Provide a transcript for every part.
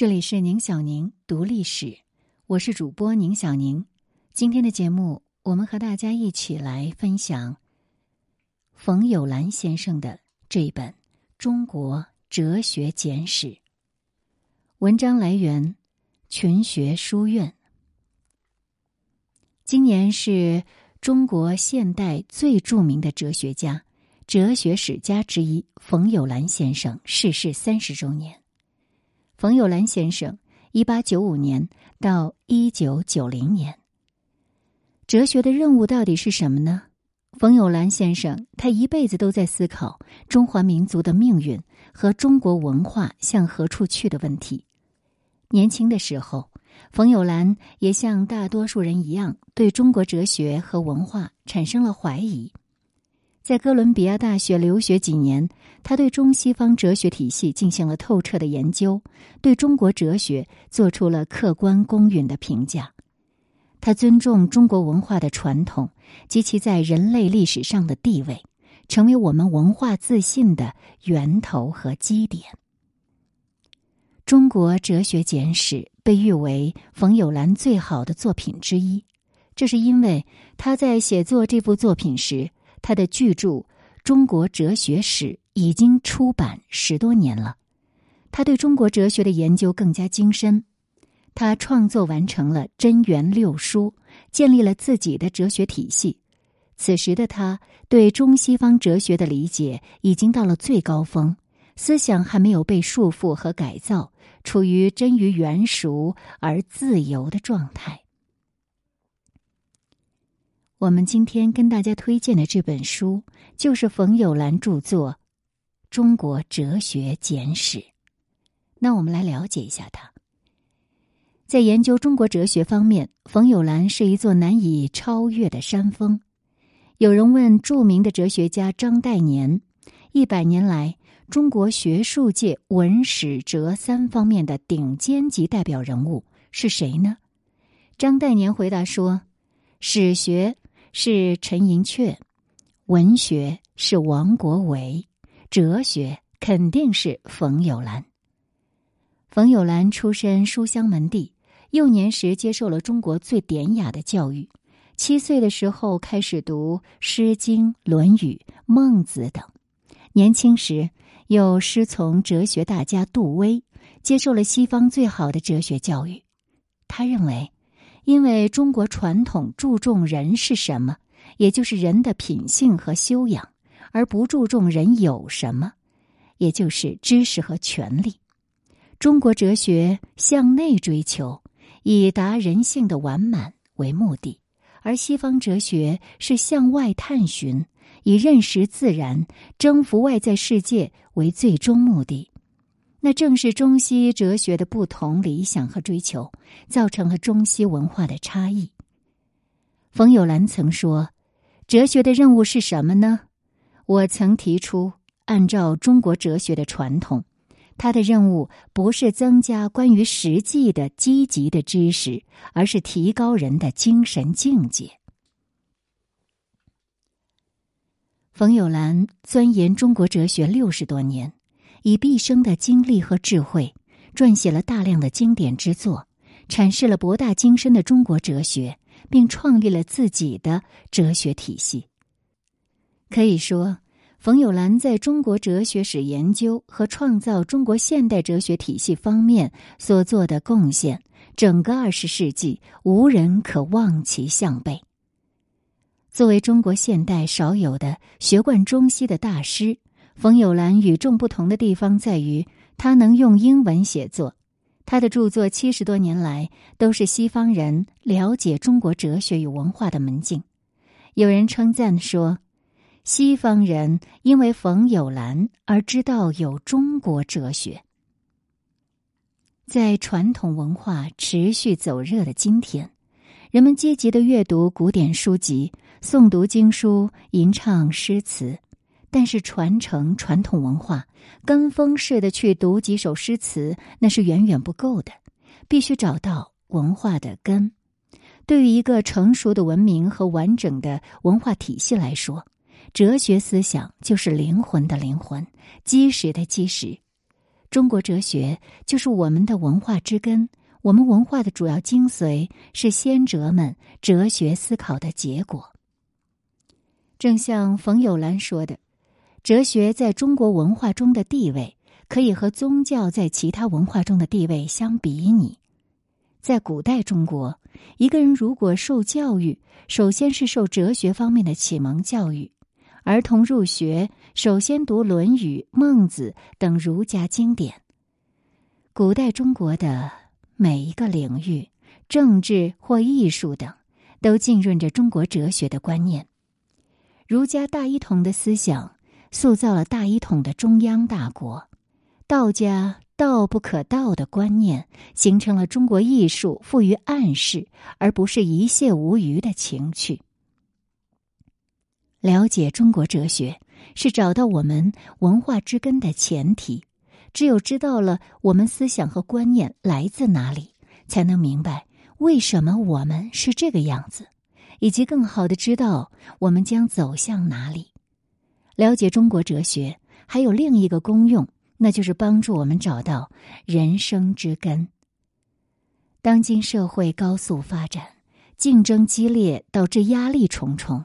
这里是宁小宁读历史，我是主播宁小宁。今天的节目，我们和大家一起来分享冯友兰先生的这本《中国哲学简史》。文章来源群学书院。今年是中国现代最著名的哲学家、哲学史家之一冯友兰先生逝世三十周年。冯友兰先生，一八九五年到一九九零年。哲学的任务到底是什么呢？冯友兰先生，他一辈子都在思考中华民族的命运和中国文化向何处去的问题。年轻的时候，冯友兰也像大多数人一样，对中国哲学和文化产生了怀疑。在哥伦比亚大学留学几年，他对中西方哲学体系进行了透彻的研究，对中国哲学做出了客观公允的评价。他尊重中国文化的传统及其在人类历史上的地位，成为我们文化自信的源头和基点。《中国哲学简史》被誉为冯友兰最好的作品之一，这是因为他在写作这部作品时。他的巨著《中国哲学史》已经出版十多年了，他对中国哲学的研究更加精深。他创作完成了《真元六书》，建立了自己的哲学体系。此时的他对中西方哲学的理解已经到了最高峰，思想还没有被束缚和改造，处于臻于原熟而自由的状态。我们今天跟大家推荐的这本书，就是冯友兰著作《中国哲学简史》。那我们来了解一下他。在研究中国哲学方面，冯友兰是一座难以超越的山峰。有人问著名的哲学家张岱年：“一百年来，中国学术界文史哲三方面的顶尖级代表人物是谁呢？”张岱年回答说：“史学。”是陈寅恪，文学是王国维，哲学肯定是冯友兰。冯友兰出身书香门第，幼年时接受了中国最典雅的教育。七岁的时候开始读《诗经》《论语》《孟子》等，年轻时又师从哲学大家杜威，接受了西方最好的哲学教育。他认为。因为中国传统注重人是什么，也就是人的品性和修养，而不注重人有什么，也就是知识和权利。中国哲学向内追求，以达人性的完满为目的，而西方哲学是向外探寻，以认识自然、征服外在世界为最终目的。那正是中西哲学的不同理想和追求，造成了中西文化的差异。冯友兰曾说：“哲学的任务是什么呢？”我曾提出，按照中国哲学的传统，它的任务不是增加关于实际的积极的知识，而是提高人的精神境界。冯友兰钻研中国哲学六十多年。以毕生的精力和智慧，撰写了大量的经典之作，阐释了博大精深的中国哲学，并创立了自己的哲学体系。可以说，冯友兰在中国哲学史研究和创造中国现代哲学体系方面所做的贡献，整个二十世纪无人可望其项背。作为中国现代少有的学贯中西的大师。冯友兰与众不同的地方在于，他能用英文写作。他的著作七十多年来都是西方人了解中国哲学与文化的门径。有人称赞说，西方人因为冯友兰而知道有中国哲学。在传统文化持续走热的今天，人们积极的阅读古典书籍，诵读经书，吟唱诗词。但是传承传统文化，跟风似的去读几首诗词，那是远远不够的。必须找到文化的根。对于一个成熟的文明和完整的文化体系来说，哲学思想就是灵魂的灵魂，基石的基石。中国哲学就是我们的文化之根。我们文化的主要精髓是先哲们哲学思考的结果。正像冯友兰说的，哲学在中国文化中的地位，可以和宗教在其他文化中的地位相比拟。在古代中国，一个人如果受教育，首先是受哲学方面的启蒙教育。儿童入学，首先读《论语》《孟子》等儒家经典。古代中国的每一个领域，政治或艺术等，都浸润着中国哲学的观念。儒家大一统的思想，塑造了大一统的中央大国；道家。道不可道的观念，形成了中国艺术富于暗示，而不是一泻无余的情趣。了解中国哲学，是找到我们文化之根的前提。只有知道了我们思想和观念来自哪里，才能明白为什么我们是这个样子，以及更好的知道我们将走向哪里。了解中国哲学还有另一个功用。那就是帮助我们找到人生之根。当今社会高速发展，竞争激烈，导致压力重重，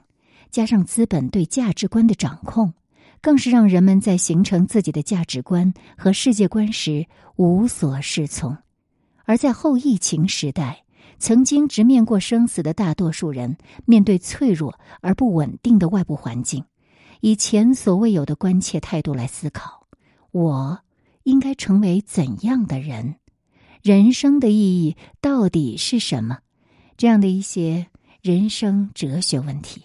加上资本对价值观的掌控，更是让人们在形成自己的价值观和世界观时无所适从。而在后疫情时代，曾经直面过生死的大多数人，面对脆弱而不稳定的外部环境，以前所未有的关切态度来思考。我应该成为怎样的人？人生的意义到底是什么？这样的一些人生哲学问题。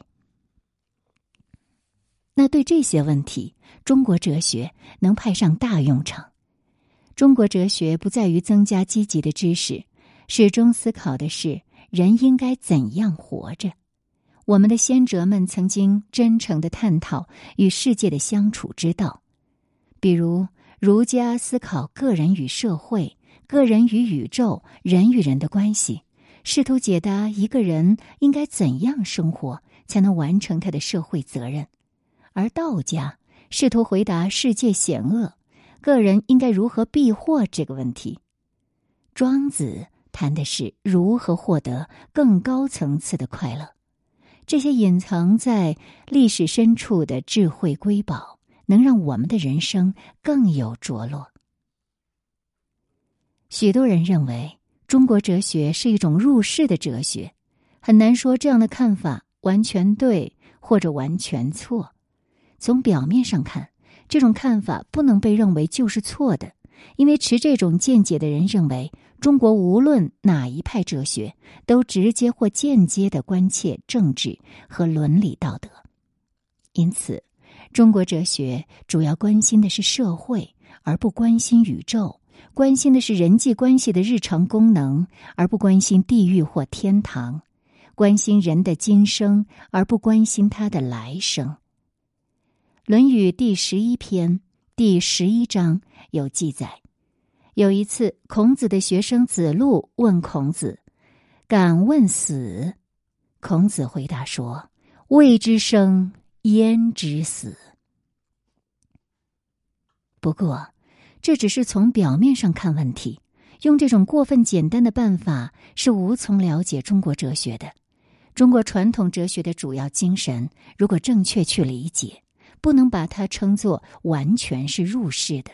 那对这些问题，中国哲学能派上大用场。中国哲学不在于增加积极的知识，始终思考的是人应该怎样活着。我们的先哲们曾经真诚的探讨与世界的相处之道。比如，儒家思考个人与社会、个人与宇宙、人与人的关系，试图解答一个人应该怎样生活才能完成他的社会责任；而道家试图回答世界险恶，个人应该如何避祸这个问题。庄子谈的是如何获得更高层次的快乐，这些隐藏在历史深处的智慧瑰宝。能让我们的人生更有着落。许多人认为中国哲学是一种入世的哲学，很难说这样的看法完全对或者完全错。从表面上看，这种看法不能被认为就是错的，因为持这种见解的人认为，中国无论哪一派哲学，都直接或间接的关切政治和伦理道德，因此。中国哲学主要关心的是社会，而不关心宇宙；关心的是人际关系的日常功能，而不关心地狱或天堂；关心人的今生，而不关心他的来生。《论语》第十一篇第十一章有记载：有一次，孔子的学生子路问孔子：“敢问死？”孔子回答说：“未知生。”焉知死？不过，这只是从表面上看问题。用这种过分简单的办法是无从了解中国哲学的。中国传统哲学的主要精神，如果正确去理解，不能把它称作完全是入世的，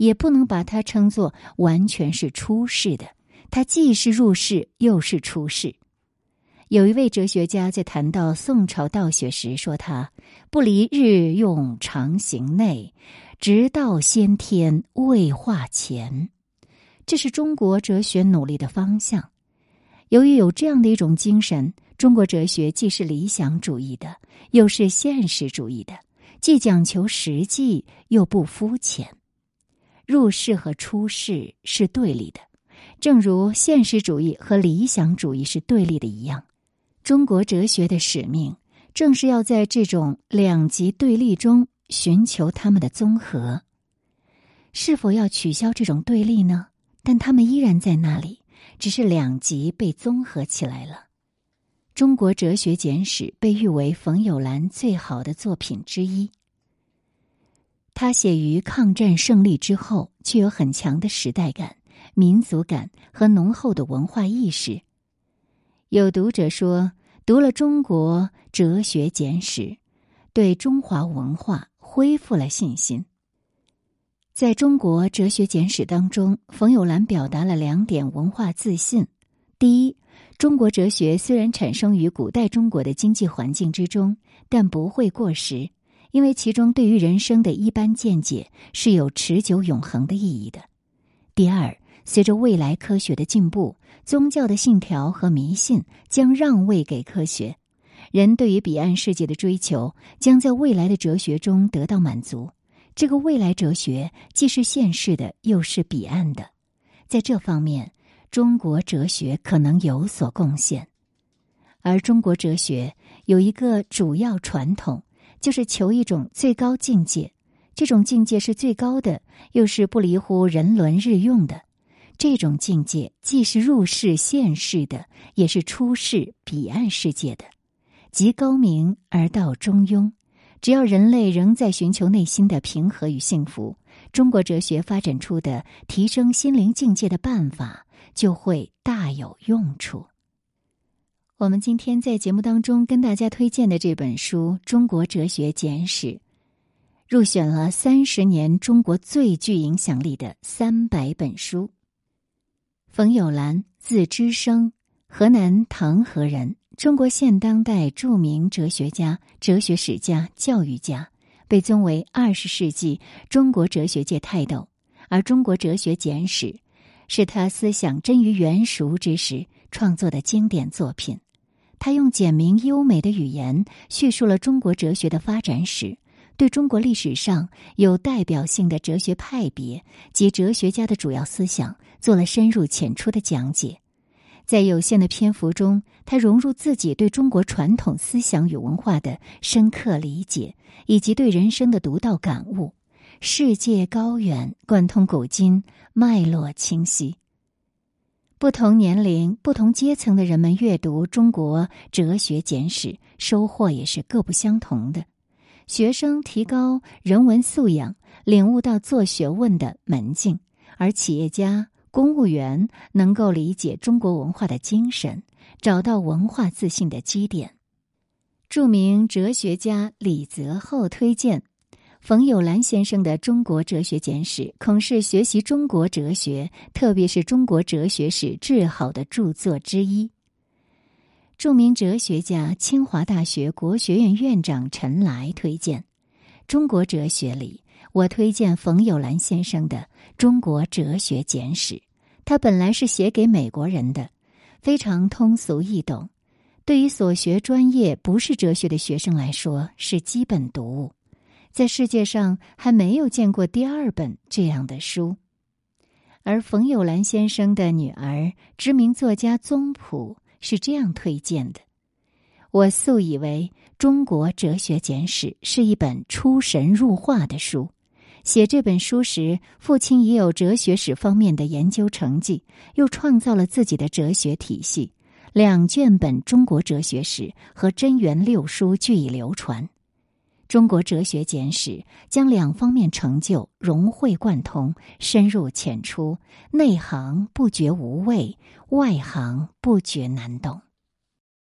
也不能把它称作完全是出世的。它既是入世，又是出世。有一位哲学家在谈到宋朝道学时说：“他不离日用常行内，直到先天未化前。”这是中国哲学努力的方向。由于有这样的一种精神，中国哲学既是理想主义的，又是现实主义的，既讲求实际，又不肤浅。入世和出世是对立的，正如现实主义和理想主义是对立的一样。中国哲学的使命，正是要在这种两极对立中寻求他们的综合。是否要取消这种对立呢？但他们依然在那里，只是两极被综合起来了。《中国哲学简史》被誉为冯友兰最好的作品之一。他写于抗战胜利之后，具有很强的时代感、民族感和浓厚的文化意识。有读者说，读了《中国哲学简史》，对中华文化恢复了信心。在中国哲学简史当中，冯友兰表达了两点文化自信：第一，中国哲学虽然产生于古代中国的经济环境之中，但不会过时。因为其中对于人生的一般见解是有持久永恒的意义的。第二，随着未来科学的进步，宗教的信条和迷信将让位给科学，人对于彼岸世界的追求将在未来的哲学中得到满足。这个未来哲学既是现世的，又是彼岸的。在这方面，中国哲学可能有所贡献。而中国哲学有一个主要传统。就是求一种最高境界，这种境界是最高的，又是不离乎人伦日用的。这种境界既是入世现世的，也是出世彼岸世界的，极高明而道中庸。只要人类仍在寻求内心的平和与幸福，中国哲学发展出的提升心灵境界的办法就会大有用处。我们今天在节目当中跟大家推荐的这本书《中国哲学简史》，入选了三十年中国最具影响力的三百本书。冯友兰，字之生，河南唐河人，中国现当代著名哲学家、哲学史家、教育家，被尊为二十世纪中国哲学界泰斗。而《中国哲学简史》是他思想臻于圆熟之时创作的经典作品。他用简明优美的语言叙述了中国哲学的发展史，对中国历史上有代表性的哲学派别及哲学家的主要思想做了深入浅出的讲解。在有限的篇幅中，他融入自己对中国传统思想与文化的深刻理解，以及对人生的独到感悟。世界高远，贯通古今，脉络清晰。不同年龄、不同阶层的人们阅读《中国哲学简史》，收获也是各不相同的。学生提高人文素养，领悟到做学问的门径；而企业家、公务员能够理解中国文化的精神，找到文化自信的基点。著名哲学家李泽厚推荐。冯友兰先生的《中国哲学简史》恐是学习中国哲学，特别是中国哲学史最好的著作之一。著名哲学家、清华大学国学院院长陈来推荐《中国哲学》里，我推荐冯友兰先生的《中国哲学简史》。他本来是写给美国人的，非常通俗易懂，对于所学专业不是哲学的学生来说是基本读物。在世界上还没有见过第二本这样的书，而冯友兰先生的女儿、知名作家宗璞是这样推荐的：“我素以为《中国哲学简史》是一本出神入化的书。写这本书时，父亲已有哲学史方面的研究成绩，又创造了自己的哲学体系。两卷本《中国哲学史》和真元六书俱已流传。”中国哲学简史将两方面成就融会贯通、深入浅出，内行不觉无味，外行不觉难懂。